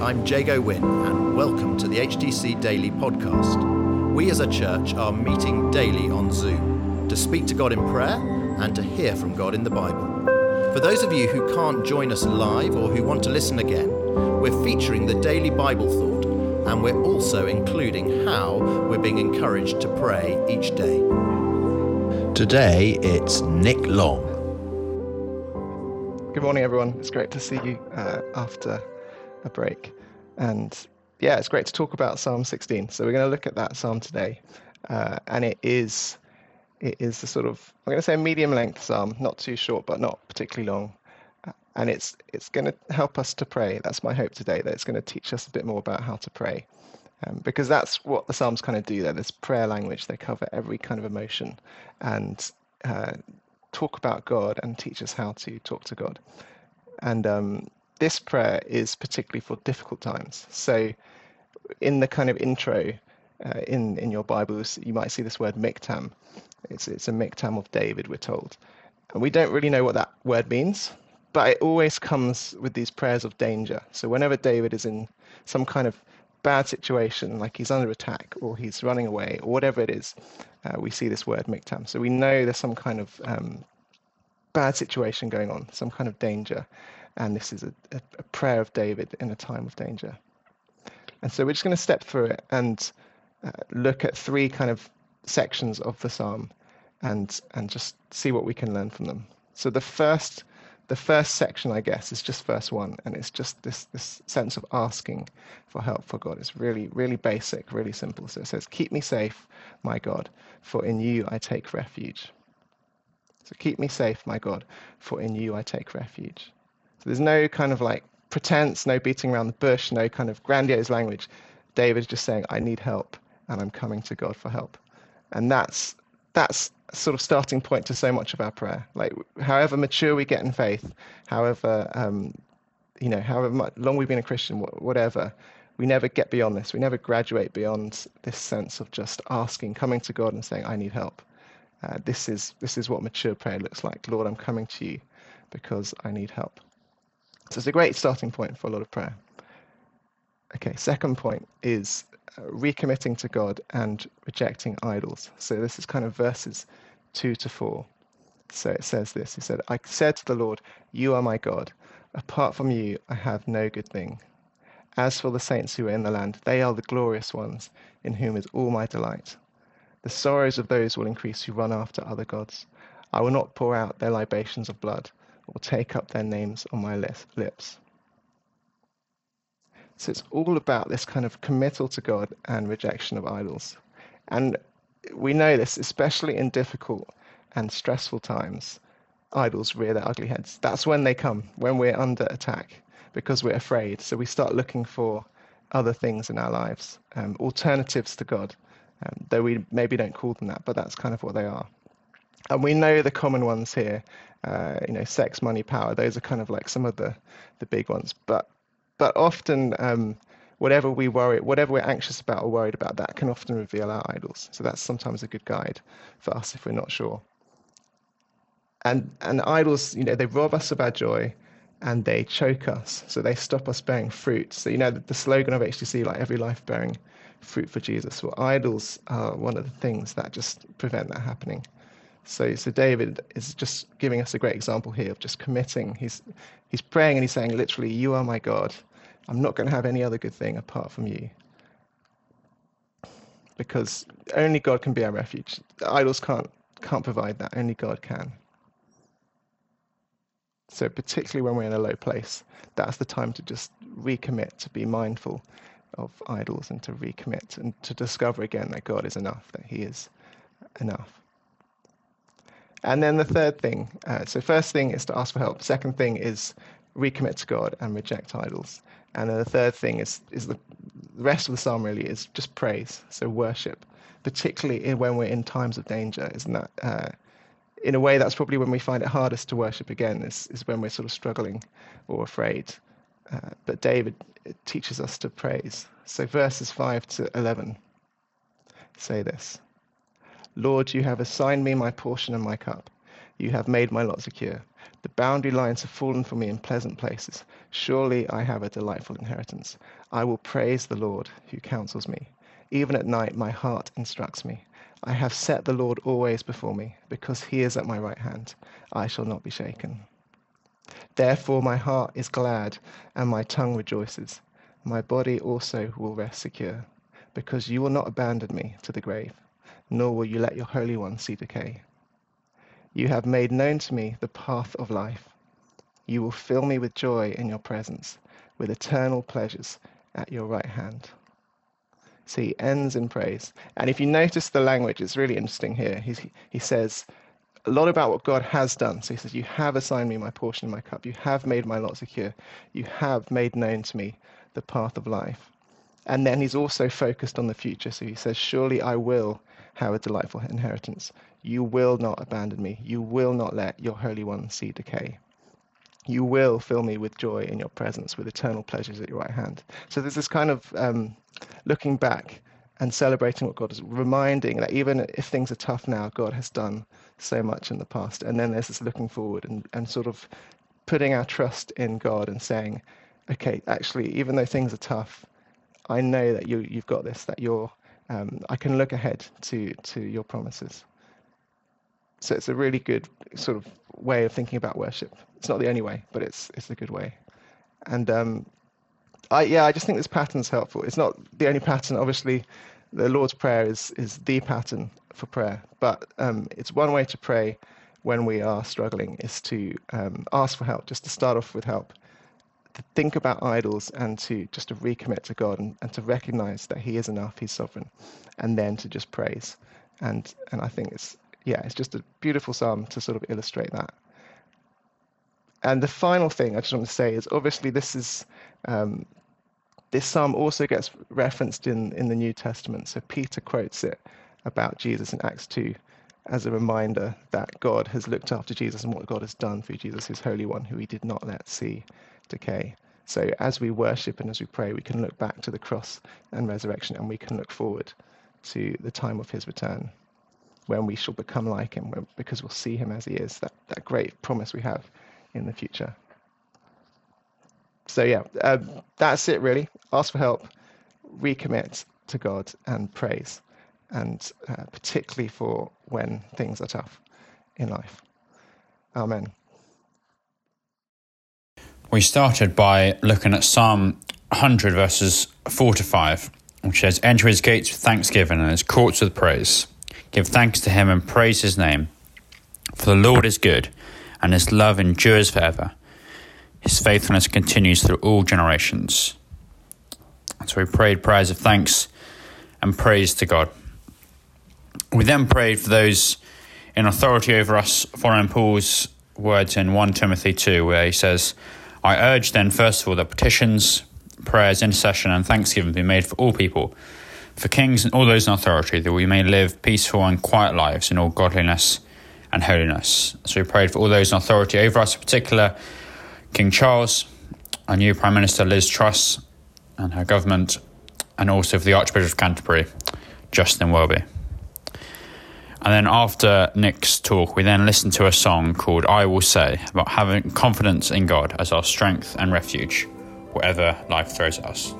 I'm Jago Wynne, and welcome to the HTC Daily Podcast. We as a church are meeting daily on Zoom to speak to God in prayer and to hear from God in the Bible. For those of you who can't join us live or who want to listen again, we're featuring the daily Bible thought, and we're also including how we're being encouraged to pray each day. Today it's Nick Long. Good morning, everyone. It's great to see you uh, after a break. And yeah, it's great to talk about Psalm 16. So we're going to look at that psalm today, uh, and it is it is the sort of I'm going to say medium length psalm, not too short, but not particularly long. Uh, and it's it's going to help us to pray. That's my hope today. That it's going to teach us a bit more about how to pray, um, because that's what the psalms kind of do. There, this prayer language. They cover every kind of emotion, and uh, talk about God and teach us how to talk to God. And um, this prayer is particularly for difficult times. So, in the kind of intro uh, in in your Bibles, you might see this word miktam. It's it's a miktam of David, we're told, and we don't really know what that word means, but it always comes with these prayers of danger. So whenever David is in some kind of bad situation, like he's under attack or he's running away or whatever it is, uh, we see this word miktam. So we know there's some kind of um, bad situation going on, some kind of danger, and this is a, a, prayer of David in a time of danger. And so we're just going to step through it and uh, look at three kind of sections of the psalm and and just see what we can learn from them. So the first the first section, I guess, is just verse one, and it's just this this sense of asking for help for God. It's really really basic, really simple. So it says, "Keep me safe, my God, for in you I take refuge." So keep me safe, my God, for in you I take refuge. So there's no kind of like pretense, no beating around the bush, no kind of grandiose language. David's just saying, "I need help, and I'm coming to God for help," and that's that's sort of starting point to so much of our prayer. Like, however mature we get in faith, however, um, you know, however much, long we've been a Christian, whatever, we never get beyond this. We never graduate beyond this sense of just asking, coming to God and saying, I need help. Uh, this is this is what mature prayer looks like. Lord, I'm coming to you because I need help. So it's a great starting point for a lot of prayer. Okay, second point is uh, recommitting to God and rejecting idols. So this is kind of verses two to four. So it says this He said, I said to the Lord, You are my God. Apart from you, I have no good thing. As for the saints who are in the land, they are the glorious ones, in whom is all my delight. The sorrows of those will increase who run after other gods. I will not pour out their libations of blood, or take up their names on my lips. So it's all about this kind of committal to God and rejection of idols. And we know this, especially in difficult and stressful times, idols rear their ugly heads. That's when they come, when we're under attack, because we're afraid. So we start looking for other things in our lives, um, alternatives to God, um, though we maybe don't call them that, but that's kind of what they are. And we know the common ones here, uh, you know, sex, money, power. Those are kind of like some of the the big ones. But but often um, whatever we worry, whatever we're anxious about or worried about, that can often reveal our idols. So that's sometimes a good guide for us if we're not sure. And and idols, you know, they rob us of our joy and they choke us. So they stop us bearing fruit. So you know the, the slogan of HTC, like every life bearing fruit for Jesus. Well, idols are one of the things that just prevent that happening. So, so David is just giving us a great example here of just committing. He's, he's praying and he's saying, literally, You are my God. I'm not going to have any other good thing apart from you. Because only God can be our refuge. The idols can't, can't provide that. Only God can. So, particularly when we're in a low place, that's the time to just recommit, to be mindful of idols, and to recommit and to discover again that God is enough, that He is enough. And then the third thing uh, so, first thing is to ask for help. Second thing is recommit to God and reject idols. And then the third thing is, is the, rest of the psalm really is just praise, so worship, particularly when we're in times of danger, isn't that? Uh, in a way, that's probably when we find it hardest to worship again, is, is when we're sort of struggling or afraid. Uh, but David teaches us to praise. So verses 5 to 11 say this Lord, you have assigned me my portion and my cup. You have made my lot secure. The boundary lines have fallen for me in pleasant places. Surely I have a delightful inheritance. I will praise the Lord who counsels me. Even at night, my heart instructs me. I have set the Lord always before me, because he is at my right hand. I shall not be shaken. Therefore, my heart is glad and my tongue rejoices. My body also will rest secure, because you will not abandon me to the grave, nor will you let your Holy One see decay. You have made known to me the path of life. You will fill me with joy in your presence, with eternal pleasures at your right hand. So ends in praise. And if you notice the language, it's really interesting here. He's, he says a lot about what God has done. So he says, You have assigned me my portion in my cup. You have made my lot secure. You have made known to me the path of life. And then he's also focused on the future. So he says, Surely I will have a delightful inheritance. You will not abandon me. You will not let your Holy One see decay. You will fill me with joy in your presence, with eternal pleasures at your right hand. So there's this kind of um, looking back and celebrating what God is, reminding that even if things are tough now, God has done so much in the past. And then there's this looking forward and, and sort of putting our trust in God and saying, okay, actually, even though things are tough, I know that you, you've got this, that you're, um, I can look ahead to, to your promises. So it's a really good sort of way of thinking about worship. It's not the only way, but it's it's a good way. And um, I yeah, I just think this pattern is helpful. It's not the only pattern. Obviously, the Lord's Prayer is is the pattern for prayer, but um, it's one way to pray when we are struggling is to um, ask for help, just to start off with help, to think about idols and to just to recommit to God and, and to recognize that He is enough, He's sovereign, and then to just praise. And and I think it's yeah, it's just a beautiful psalm to sort of illustrate that. And the final thing I just want to say is obviously this is um, this psalm also gets referenced in in the New Testament. So Peter quotes it about Jesus in Acts two as a reminder that God has looked after Jesus and what God has done through Jesus, His Holy One, who He did not let see decay. So as we worship and as we pray, we can look back to the cross and resurrection, and we can look forward to the time of His return when we shall become like him, because we'll see him as he is, that, that great promise we have in the future. So, yeah, uh, that's it really. Ask for help, recommit to God, and praise, and uh, particularly for when things are tough in life. Amen. We started by looking at Psalm 100, verses 4 to 5, which says, Enter his gates with thanksgiving and his courts with praise. Give thanks to him and praise his name. For the Lord is good, and his love endures forever. His faithfulness continues through all generations. So we prayed prayers of thanks and praise to God. We then prayed for those in authority over us, following Paul's words in 1 Timothy 2, where he says, I urge then, first of all, that petitions, prayers, intercession, and thanksgiving be made for all people for kings and all those in authority, that we may live peaceful and quiet lives in all godliness and holiness. So we prayed for all those in authority over us, in particular King Charles, our new Prime Minister Liz Truss and her government, and also for the Archbishop of Canterbury, Justin Welby. And then after Nick's talk, we then listened to a song called I Will Say about having confidence in God as our strength and refuge, whatever life throws at us.